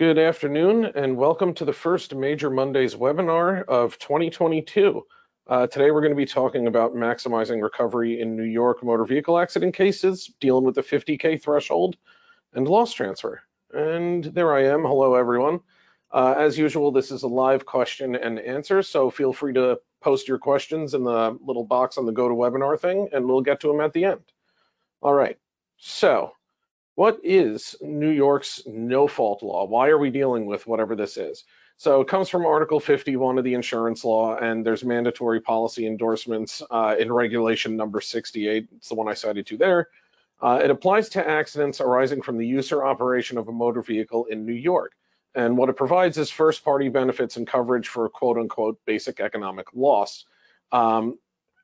Good afternoon and welcome to the first Major Mondays webinar of 2022. Uh, today we're going to be talking about maximizing recovery in New York motor vehicle accident cases, dealing with the 50K threshold and loss transfer. And there I am. Hello, everyone. Uh, as usual, this is a live question and answer, so feel free to post your questions in the little box on the GoToWebinar thing, and we'll get to them at the end. All right, so what is New York's no fault law? Why are we dealing with whatever this is? So it comes from Article 51 of the insurance law, and there's mandatory policy endorsements uh, in regulation number 68. It's the one I cited to there. Uh, it applies to accidents arising from the use or operation of a motor vehicle in New York. And what it provides is first party benefits and coverage for quote unquote basic economic loss. Um,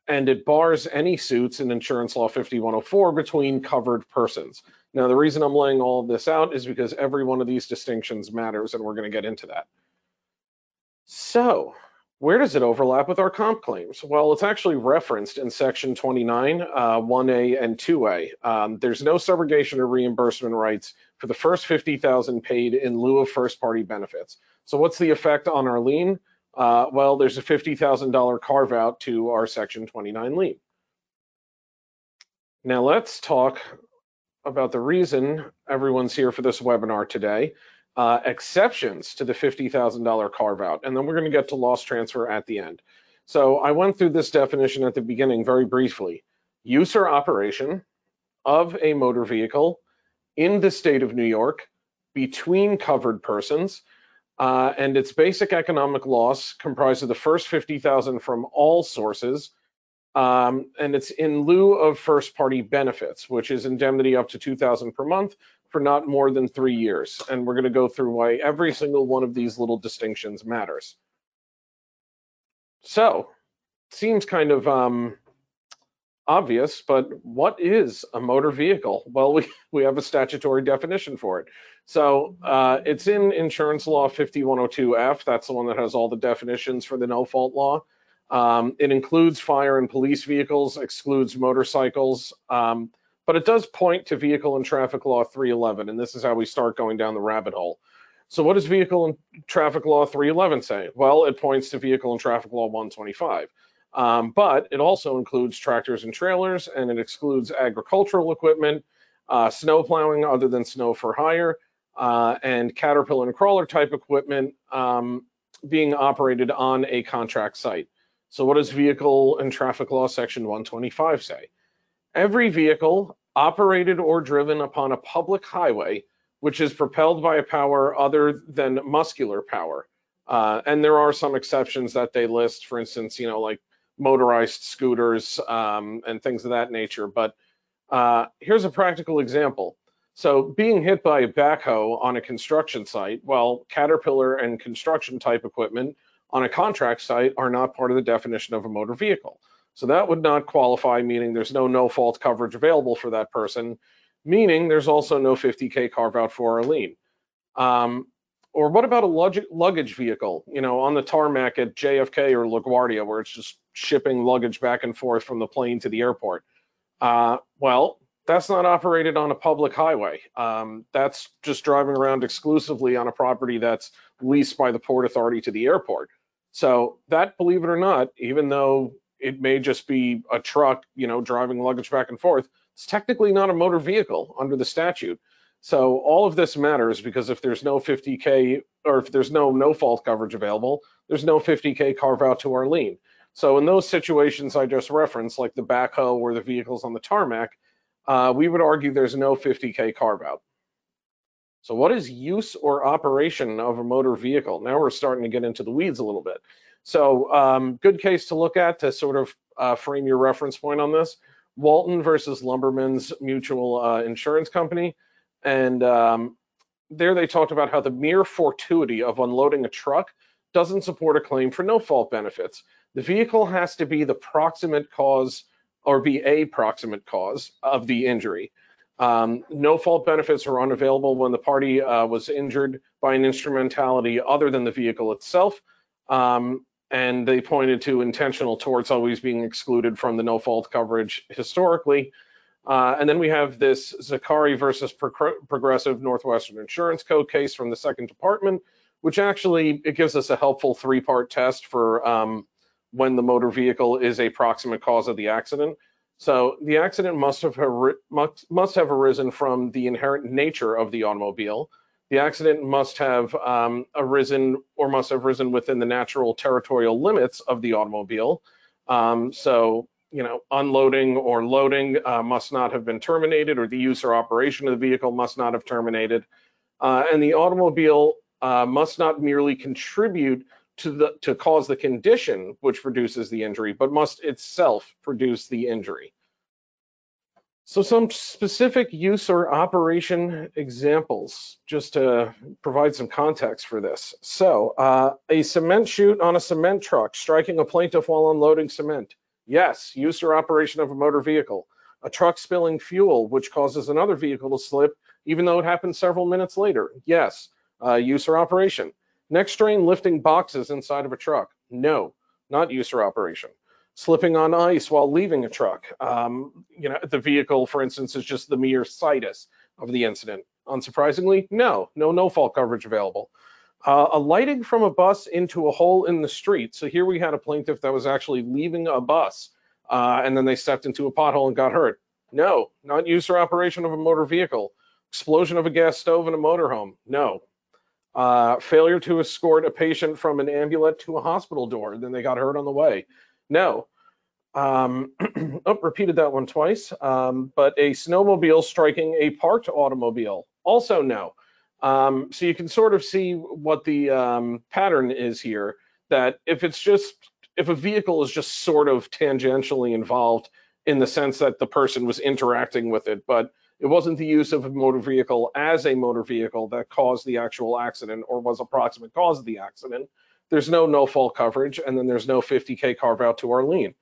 and it bars any suits in insurance law 5104 between covered persons. Now, the reason I'm laying all of this out is because every one of these distinctions matters, and we're going to get into that. So, where does it overlap with our comp claims? Well, it's actually referenced in section 29, uh, 1A and 2A. Um, there's no subrogation or reimbursement rights for the first 50,000 paid in lieu of first party benefits. So what's the effect on our lien? Uh, well, there's a $50,000 carve out to our section 29 lien. Now let's talk about the reason everyone's here for this webinar today, uh, exceptions to the $50,000 carve out, and then we're gonna get to loss transfer at the end. So I went through this definition at the beginning very briefly. Use or operation of a motor vehicle in the state of New York between covered persons, uh, and its basic economic loss comprised of the first 50,000 from all sources, um, and it's in lieu of first party benefits, which is indemnity up to 2000 per month for not more than three years. And we're gonna go through why every single one of these little distinctions matters. So, seems kind of um, obvious, but what is a motor vehicle? Well, we, we have a statutory definition for it. So uh, it's in insurance law 5102F. That's the one that has all the definitions for the no fault law. Um, it includes fire and police vehicles, excludes motorcycles, um, but it does point to vehicle and traffic law 311, and this is how we start going down the rabbit hole. So what does vehicle and traffic law 311 say? Well, it points to vehicle and traffic law 125. Um, but it also includes tractors and trailers, and it excludes agricultural equipment, uh, snow plowing other than snow for hire, uh, and caterpillar and crawler type equipment um, being operated on a contract site. So what does vehicle and traffic law section 125 say? Every vehicle operated or driven upon a public highway which is propelled by a power other than muscular power. Uh, and there are some exceptions that they list, for instance, you know, like motorized scooters um, and things of that nature. But uh, here's a practical example. So being hit by a backhoe on a construction site, well, Caterpillar and construction type equipment on a contract site are not part of the definition of a motor vehicle. So that would not qualify, meaning there's no no fault coverage available for that person, meaning there's also no 50K carve out for our lien. Um, or what about a luggage vehicle, you know, on the tarmac at JFK or LaGuardia, where it's just shipping luggage back and forth from the plane to the airport? Uh, well, that's not operated on a public highway. Um, that's just driving around exclusively on a property that's leased by the Port Authority to the airport. So that, believe it or not, even though it may just be a truck, you know, driving luggage back and forth, it's technically not a motor vehicle under the statute. So all of this matters because if there's no 50K or if there's no no fault coverage available, there's no 50K carve out to our lien. So in those situations I just referenced, like the backhoe or the vehicles on the tarmac, uh, we would argue there's no 50K carve out. So what is use or operation of a motor vehicle? Now we're starting to get into the weeds a little bit. So um, good case to look at to sort of uh, frame your reference point on this. Walton versus Lumberman's Mutual uh, Insurance Company. And um, there they talked about how the mere fortuity of unloading a truck doesn't support a claim for no fault benefits. The vehicle has to be the proximate cause or be a proximate cause of the injury. Um, no fault benefits are unavailable when the party uh, was injured by an instrumentality other than the vehicle itself. Um, and they pointed to intentional torts always being excluded from the no fault coverage historically. Uh, and then we have this Zaccari versus Progressive Northwestern Insurance Co. case from the second department, which actually it gives us a helpful three-part test for um, when the motor vehicle is a proximate cause of the accident. So the accident must have must have arisen from the inherent nature of the automobile. The accident must have um, arisen or must have risen within the natural territorial limits of the automobile. Um, so you know, unloading or loading uh, must not have been terminated, or the use or operation of the vehicle must not have terminated. Uh, and the automobile uh, must not merely contribute to the to cause the condition which produces the injury, but must itself produce the injury. So some specific use or operation examples, just to provide some context for this. So uh, a cement chute on a cement truck striking a plaintiff while unloading cement. Yes, use or operation of a motor vehicle. A truck spilling fuel, which causes another vehicle to slip, even though it happened several minutes later. Yes, uh, use or operation. Next train lifting boxes inside of a truck. No, not use or operation. Slipping on ice while leaving a truck. Um, you know, the vehicle, for instance, is just the mere situs of the incident. Unsurprisingly, no, no no-fault coverage available. Uh, alighting from a bus into a hole in the street. So here we had a plaintiff that was actually leaving a bus uh, and then they stepped into a pothole and got hurt. No, not use or operation of a motor vehicle. Explosion of a gas stove in a motorhome. No, uh, failure to escort a patient from an ambulance to a hospital door, then they got hurt on the way. No. Um, oh, repeated that one twice. Um, but a snowmobile striking a parked automobile, also no. Um, so you can sort of see what the um, pattern is here. That if it's just if a vehicle is just sort of tangentially involved in the sense that the person was interacting with it, but it wasn't the use of a motor vehicle as a motor vehicle that caused the actual accident or was a proximate cause of the accident. There's no no fault coverage, and then there's no 50K carve out to lien.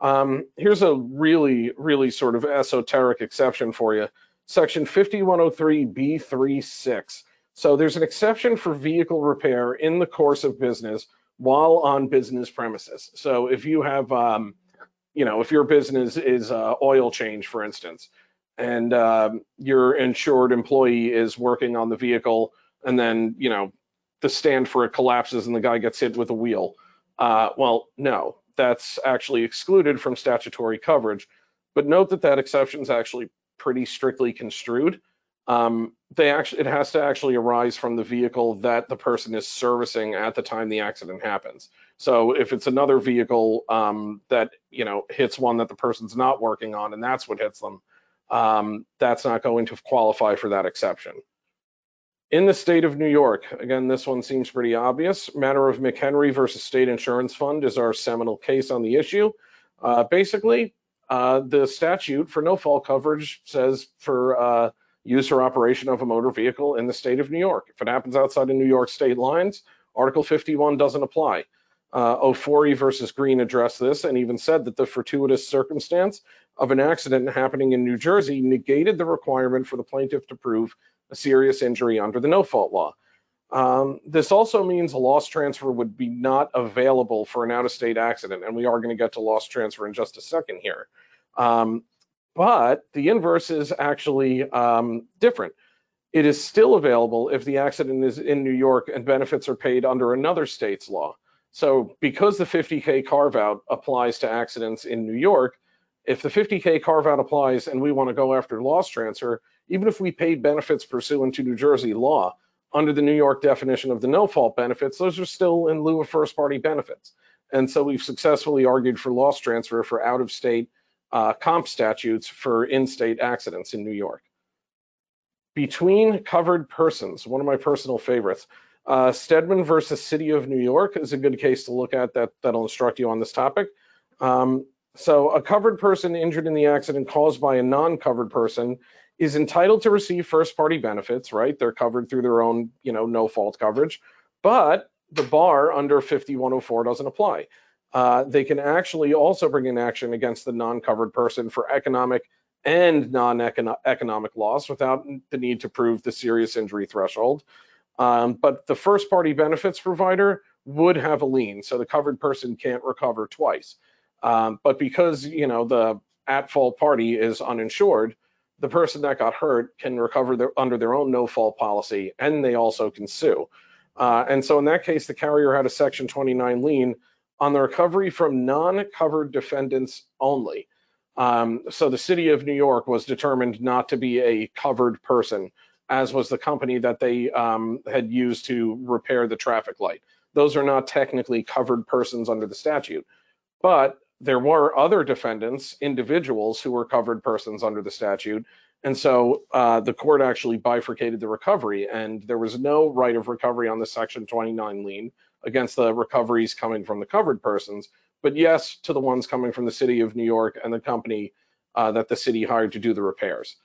Um, here's a really, really sort of esoteric exception for you. Section 5103B36. So there's an exception for vehicle repair in the course of business while on business premises. So if you have, um, you know, if your business is uh, oil change, for instance, and um, your insured employee is working on the vehicle and then you know the stand for it collapses and the guy gets hit with a wheel uh, well no that's actually excluded from statutory coverage but note that that exception is actually pretty strictly construed um, they actually it has to actually arise from the vehicle that the person is servicing at the time the accident happens so if it's another vehicle um, that you know hits one that the person's not working on and that's what hits them um, that's not going to qualify for that exception. In the state of New York, again, this one seems pretty obvious. Matter of McHenry versus State Insurance Fund is our seminal case on the issue. Uh, basically, uh, the statute for no fault coverage says for uh, use or operation of a motor vehicle in the state of New York. If it happens outside of New York state lines, Article 51 doesn't apply. Uh, Ofori versus Green addressed this and even said that the fortuitous circumstance of an accident happening in New Jersey negated the requirement for the plaintiff to prove a serious injury under the no fault law. Um, this also means a loss transfer would be not available for an out of state accident, and we are going to get to loss transfer in just a second here. Um, but the inverse is actually um, different. It is still available if the accident is in New York and benefits are paid under another state's law. So because the 50K carve out applies to accidents in New York, if the 50K carve out applies and we want to go after loss transfer, even if we paid benefits pursuant to New Jersey law, under the New York definition of the no fault benefits, those are still in lieu of first party benefits. And so we've successfully argued for loss transfer for out of state uh, comp statutes for in state accidents in New York. Between covered persons, one of my personal favorites. Uh, Stedman versus City of New York is a good case to look at that that'll instruct you on this topic. Um, so a covered person injured in the accident caused by a non-covered person is entitled to receive first party benefits, right? They're covered through their own, you know, no fault coverage, but the bar under 5104 doesn't apply. Uh, they can actually also bring an action against the non-covered person for economic and non-economic loss without the need to prove the serious injury threshold. Um, but the first party benefits provider would have a lien, so the covered person can't recover twice. Um, but because you know the at fault party is uninsured, the person that got hurt can recover their, under their own no fault policy and they also can sue. Uh, and so in that case, the carrier had a section 29 lien on the recovery from non-covered defendants only. Um, so the city of New York was determined not to be a covered person, as was the company that they um, had used to repair the traffic light. Those are not technically covered persons under the statute, but there were other defendants, individuals who were covered persons under the statute. And so uh, the court actually bifurcated the recovery, and there was no right of recovery on the Section 29 lien against the recoveries coming from the covered persons, but yes to the ones coming from the city of New York and the company uh, that the city hired to do the repairs.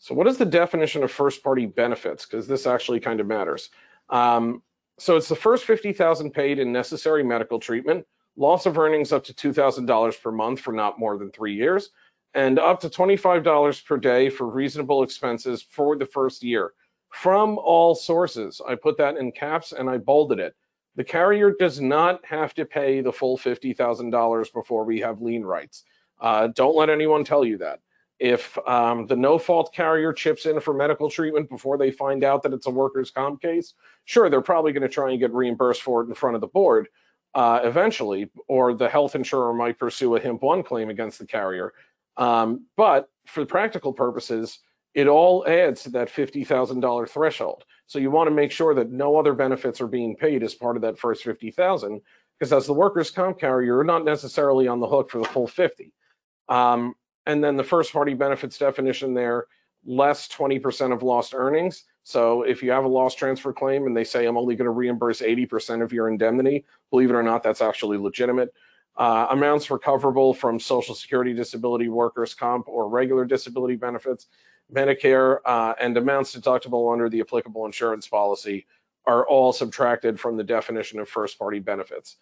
So what is the definition of first party benefits? Because this actually kind of matters. Um, so it's the first 50,000 paid in necessary medical treatment, loss of earnings up to $2,000 per month for not more than three years, and up to $25 per day for reasonable expenses for the first year from all sources. I put that in caps and I bolded it. The carrier does not have to pay the full $50,000 before we have lien rights. Uh, don't let anyone tell you that. If um, the no fault carrier chips in for medical treatment before they find out that it's a workers' comp case, sure, they're probably going to try and get reimbursed for it in front of the board uh, eventually, or the health insurer might pursue a HIMP 1 claim against the carrier. Um, but for practical purposes, it all adds to that $50,000 threshold. So you want to make sure that no other benefits are being paid as part of that first 50,000, because as the workers' comp carrier, you're not necessarily on the hook for the full 50. Um, and then the first party benefits definition there, less 20% of lost earnings. So if you have a loss transfer claim and they say I'm only going to reimburse 80% of your indemnity, believe it or not, that's actually legitimate. Uh, amounts recoverable from Social Security disability, workers' comp, or regular disability benefits, Medicare, uh, and amounts deductible under the applicable insurance policy are all subtracted from the definition of first party benefits.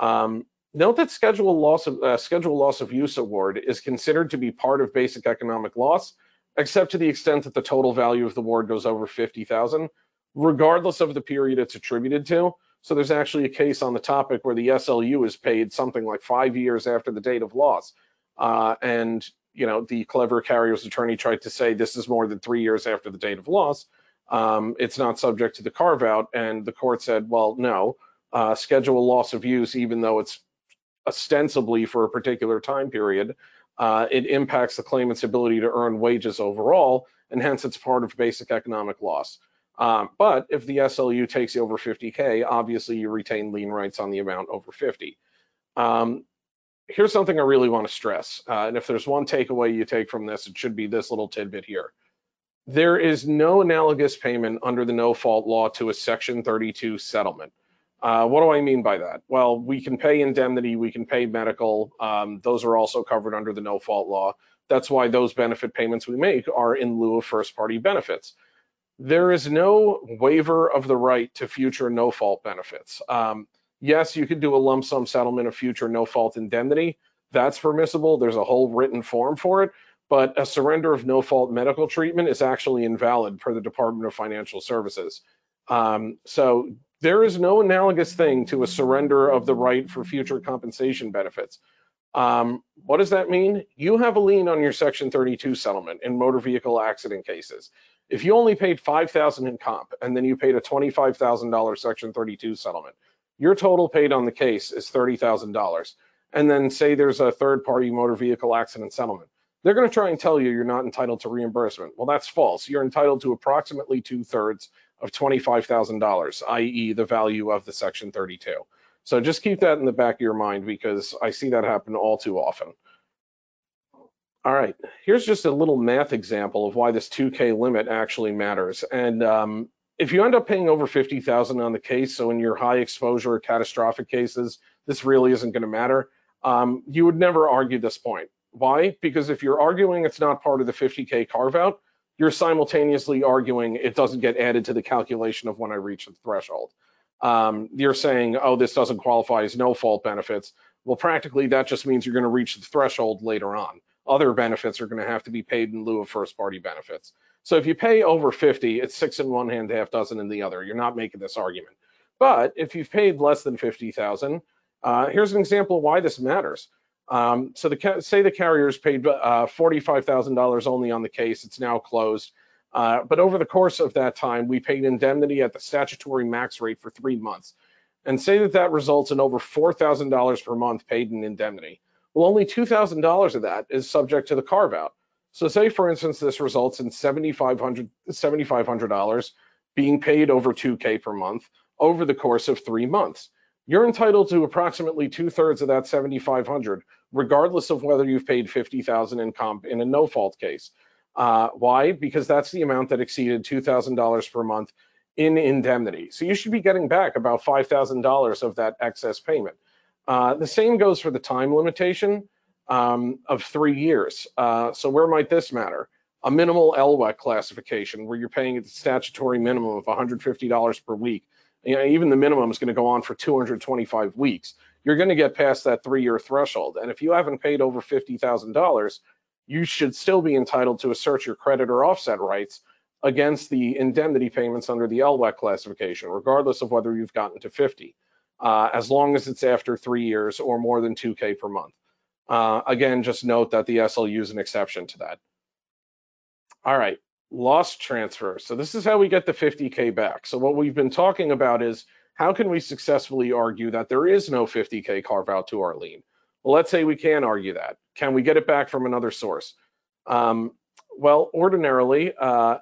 Um, Note that schedule loss of uh, schedule loss of use award is considered to be part of basic economic loss, except to the extent that the total value of the award goes over 50,000, regardless of the period it's attributed to. So there's actually a case on the topic where the SLU is paid something like five years after the date of loss. Uh, and you know the clever carrier's attorney tried to say this is more than three years after the date of loss. Um, it's not subject to the carve out, and the court said, well, no, uh, schedule loss of use, even though it's ostensibly for a particular time period, uh, it impacts the claimant's ability to earn wages overall, and hence it's part of basic economic loss. Um, but if the SLU takes you over 50K, obviously you retain lien rights on the amount over 50. Um, here's something I really want to stress, uh, and if there's one takeaway you take from this, it should be this little tidbit here. There is no analogous payment under the no fault law to a Section 32 settlement. Uh, what do I mean by that? Well, we can pay indemnity, we can pay medical. Um, those are also covered under the no fault law. That's why those benefit payments we make are in lieu of first party benefits. There is no waiver of the right to future no fault benefits. Um, yes, you could do a lump sum settlement of future no fault indemnity. That's permissible. There's a whole written form for it. But a surrender of no fault medical treatment is actually invalid per the Department of Financial Services. Um, so there is no analogous thing to a surrender of the right for future compensation benefits. Um, what does that mean? You have a lien on your Section 32 settlement in motor vehicle accident cases. If you only paid 5,000 in comp and then you paid a $25,000 Section 32 settlement, your total paid on the case is $30,000. And then say there's a third party motor vehicle accident settlement. They're going to try and tell you you're not entitled to reimbursement. Well, that's false. You're entitled to approximately two thirds of $25,000, i.e. the value of the Section 32. So just keep that in the back of your mind because I see that happen all too often. All right, here's just a little math example of why this 2K limit actually matters. And um, if you end up paying over 50,000 on the case, so in your high exposure or catastrophic cases, this really isn't gonna matter, um, you would never argue this point. Why? Because if you're arguing it's not part of the 50K carve out, you're simultaneously arguing it doesn't get added to the calculation of when I reach the threshold. Um, you're saying, oh, this doesn't qualify as no fault benefits. Well, practically that just means you're going to reach the threshold later on. Other benefits are going to have to be paid in lieu of first party benefits. So if you pay over 50, it's six in one hand, half dozen in the other. You're not making this argument. But if you've paid less than 50,000, uh, here's an example of why this matters. Um, so the say the carriers paid uh, $45,000 only on the case, it's now closed. Uh, but over the course of that time, we paid indemnity at the statutory max rate for three months. And say that that results in over $4,000 per month paid in indemnity. Well, only $2,000 of that is subject to the carve out. So say, for instance, this results in $7,500 $7, being paid over 2K per month over the course of three months. You're entitled to approximately two thirds of that 7,500, regardless of whether you've paid 50,000 in comp in a no fault case. Uh, why? Because that's the amount that exceeded $2,000 per month in indemnity. So you should be getting back about $5,000 of that excess payment. Uh, the same goes for the time limitation um, of three years. Uh, so where might this matter? A minimal LWEC classification where you're paying a statutory minimum of $150 per week you know, even the minimum is going to go on for 225 weeks. You're going to get past that three-year threshold. And if you haven't paid over $50,000, you should still be entitled to assert your creditor offset rights against the indemnity payments under the LWEC classification, regardless of whether you've gotten to 50, uh, as long as it's after three years or more than 2K per month. Uh, again, just note that the SLU is an exception to that. All right, loss transfer. So this is how we get the 50K back. So what we've been talking about is how can we successfully argue that there is no 50K carve out to our lien? Well, let's say we can argue that. Can we get it back from another source? Um, well, ordinarily, uh,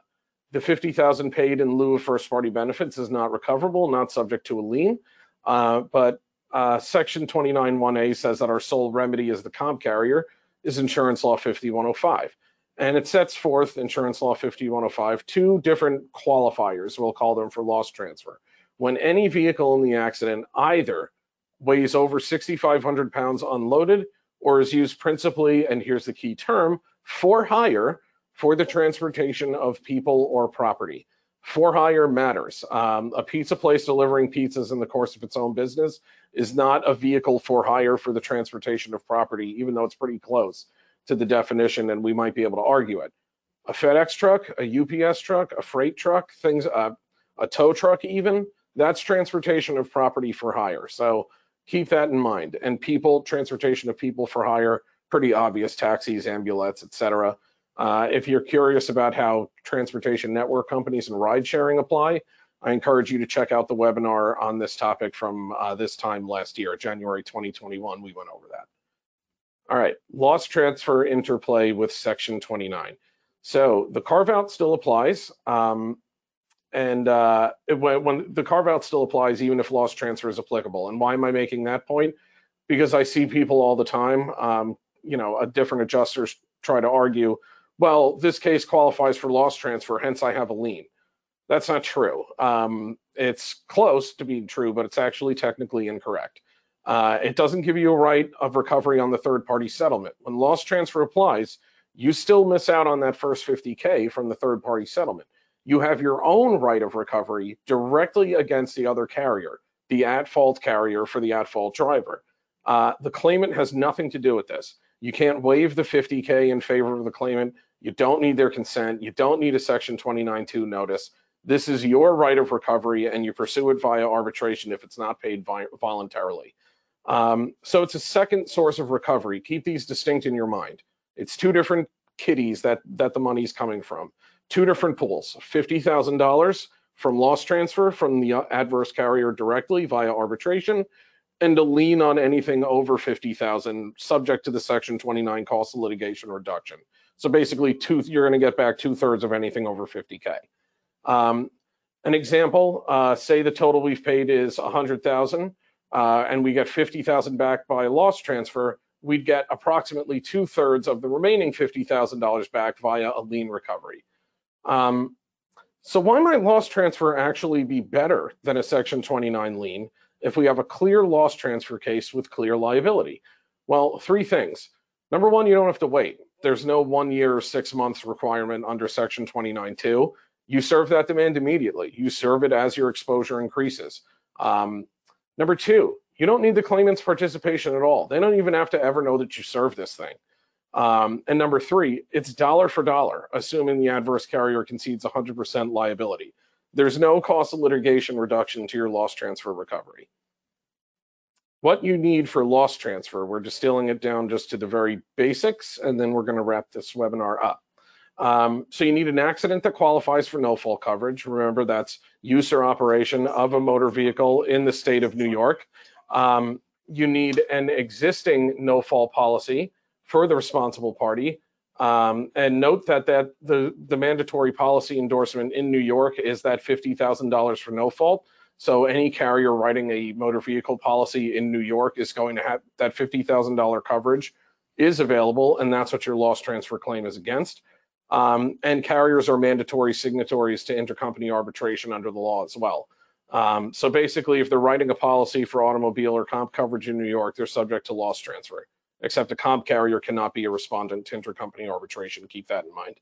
the 50,000 paid in lieu of first party benefits is not recoverable, not subject to a lien. Uh, but uh, section 29.1a says that our sole remedy as the comp carrier is insurance law 5105 and it sets forth insurance law 5105 two different qualifiers we'll call them for loss transfer when any vehicle in the accident either weighs over 6500 pounds unloaded or is used principally and here's the key term for hire for the transportation of people or property for hire matters um, a pizza place delivering pizzas in the course of its own business is not a vehicle for hire for the transportation of property even though it's pretty close to the definition and we might be able to argue it. A FedEx truck, a UPS truck, a freight truck, things, uh, a tow truck even, that's transportation of property for hire. So keep that in mind. And people, transportation of people for hire, pretty obvious, taxis, ambulettes, etc. Uh, if you're curious about how transportation network companies and ride sharing apply, I encourage you to check out the webinar on this topic from uh, this time last year, January 2021. We went over that. All right, loss transfer interplay with section 29. So the carve out still applies. Um, and uh, when, when, the carve out still applies, even if loss transfer is applicable. And why am I making that point? Because I see people all the time, um, you know, different adjusters try to argue, well, this case qualifies for loss transfer, hence I have a lien. That's not true. Um, it's close to being true, but it's actually technically incorrect. Uh, it doesn't give you a right of recovery on the third party settlement. When loss transfer applies, you still miss out on that first 50K from the third party settlement. You have your own right of recovery directly against the other carrier, the at fault carrier for the at fault driver. Uh, the claimant has nothing to do with this. You can't waive the 50K in favor of the claimant. You don't need their consent. You don't need a section 29.2 notice. This is your right of recovery and you pursue it via arbitration if it's not paid voluntarily. Um, so it's a second source of recovery. Keep these distinct in your mind. It's two different kitties that, that the money is coming from. Two different pools, $50,000 from loss transfer from the adverse carrier directly via arbitration, and a lien on anything over 50,000 subject to the section 29 cost of litigation reduction. So basically two, you're gonna get back two thirds of anything over 50K. Um, an example, uh, say the total we've paid is 100,000 uh, and we get 50,000 back by loss transfer, we'd get approximately two thirds of the remaining $50,000 back via a lien recovery. Um, so why might loss transfer actually be better than a Section 29 lien if we have a clear loss transfer case with clear liability? Well, three things. Number one, you don't have to wait. There's no one year or six months requirement under Section 29.2. You serve that demand immediately. You serve it as your exposure increases. Um, Number two, you don't need the claimant's participation at all. They don't even have to ever know that you serve this thing. Um, and number three, it's dollar for dollar, assuming the adverse carrier concedes 100% liability. There's no cost of litigation reduction to your loss transfer recovery. what you need for loss transfer. We're distilling it down just to the very basics, and then we're going to wrap this webinar up. Um, so you need an accident that qualifies for no fault coverage. Remember, that's use or operation of a motor vehicle in the state of New York. Um, you need an existing no fault policy for the responsible party. Um, and note that that the, the mandatory policy endorsement in New York is that $50,000 for no fault. So any carrier writing a motor vehicle policy in New York is going to have that $50,000 coverage is available, and that's what your loss transfer claim is against. Um, and carriers are mandatory signatories to intercompany arbitration under the law as well. Um, so basically, if they're writing a policy for automobile or comp coverage in New York, they're subject to loss transfer, except a comp carrier cannot be a respondent to intercompany arbitration. Keep that in mind.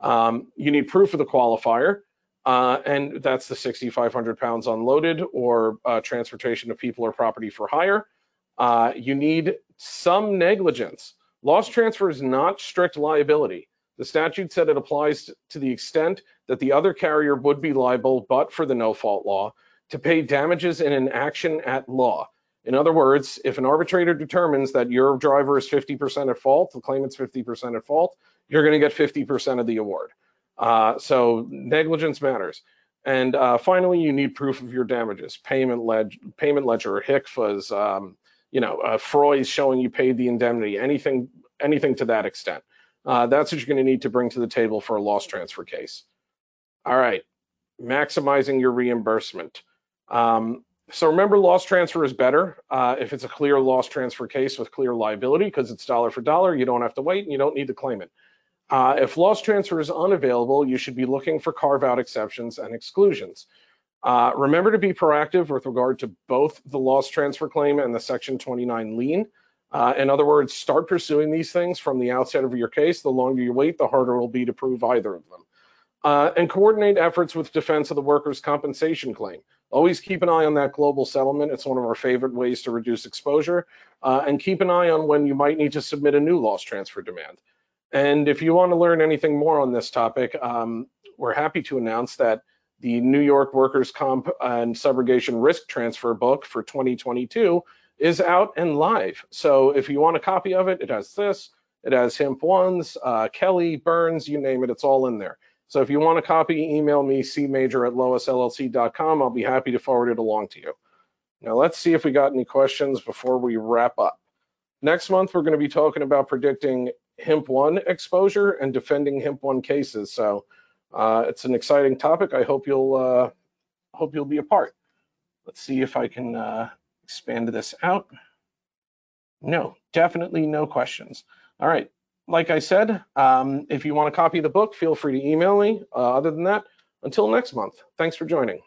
Um, you need proof of the qualifier, uh, and that's the 6,500 pounds unloaded or uh, transportation of people or property for hire. Uh, you need some negligence. Loss transfer is not strict liability. The statute said it applies to the extent that the other carrier would be liable, but for the no fault law, to pay damages in an action at law. In other words, if an arbitrator determines that your driver is 50% at fault, the claimant's 50% at fault, you're going to get 50% of the award. Uh, so negligence matters. And uh, finally, you need proof of your damages. Payment, ledge, payment ledger, HCFAs, um, you know, uh, FROIs showing you paid the indemnity, anything, anything to that extent. Uh, that's what you're going to need to bring to the table for a loss transfer case. All right, maximizing your reimbursement. Um, so remember, loss transfer is better uh, if it's a clear loss transfer case with clear liability because it's dollar for dollar. You don't have to wait and you don't need to claim it. Uh, if loss transfer is unavailable, you should be looking for carve out exceptions and exclusions. Uh, remember to be proactive with regard to both the loss transfer claim and the Section 29 lien. Uh, in other words, start pursuing these things from the outset of your case. The longer you wait, the harder it will be to prove either of them. Uh, and coordinate efforts with defense of the workers' compensation claim. Always keep an eye on that global settlement. It's one of our favorite ways to reduce exposure. Uh, and keep an eye on when you might need to submit a new loss transfer demand. And if you want to learn anything more on this topic, um, we're happy to announce that the New York Workers' Comp and Subrogation Risk Transfer book for 2022 is out and live. So if you want a copy of it, it has this, it has HIMP ones, uh, Kelly, Burns, you name it, it's all in there. So if you want a copy, email me cmajor at loisllc.com. I'll be happy to forward it along to you. Now let's see if we got any questions before we wrap up. Next month, we're going to be talking about predicting HIMP 1 exposure and defending HIMP 1 cases. So uh, it's an exciting topic. I hope you'll uh, hope you'll be a part. Let's see if I can uh, expand this out. No, definitely no questions. All right, like I said, um, if you want to copy the book, feel free to email me. Uh, other than that, until next month, thanks for joining.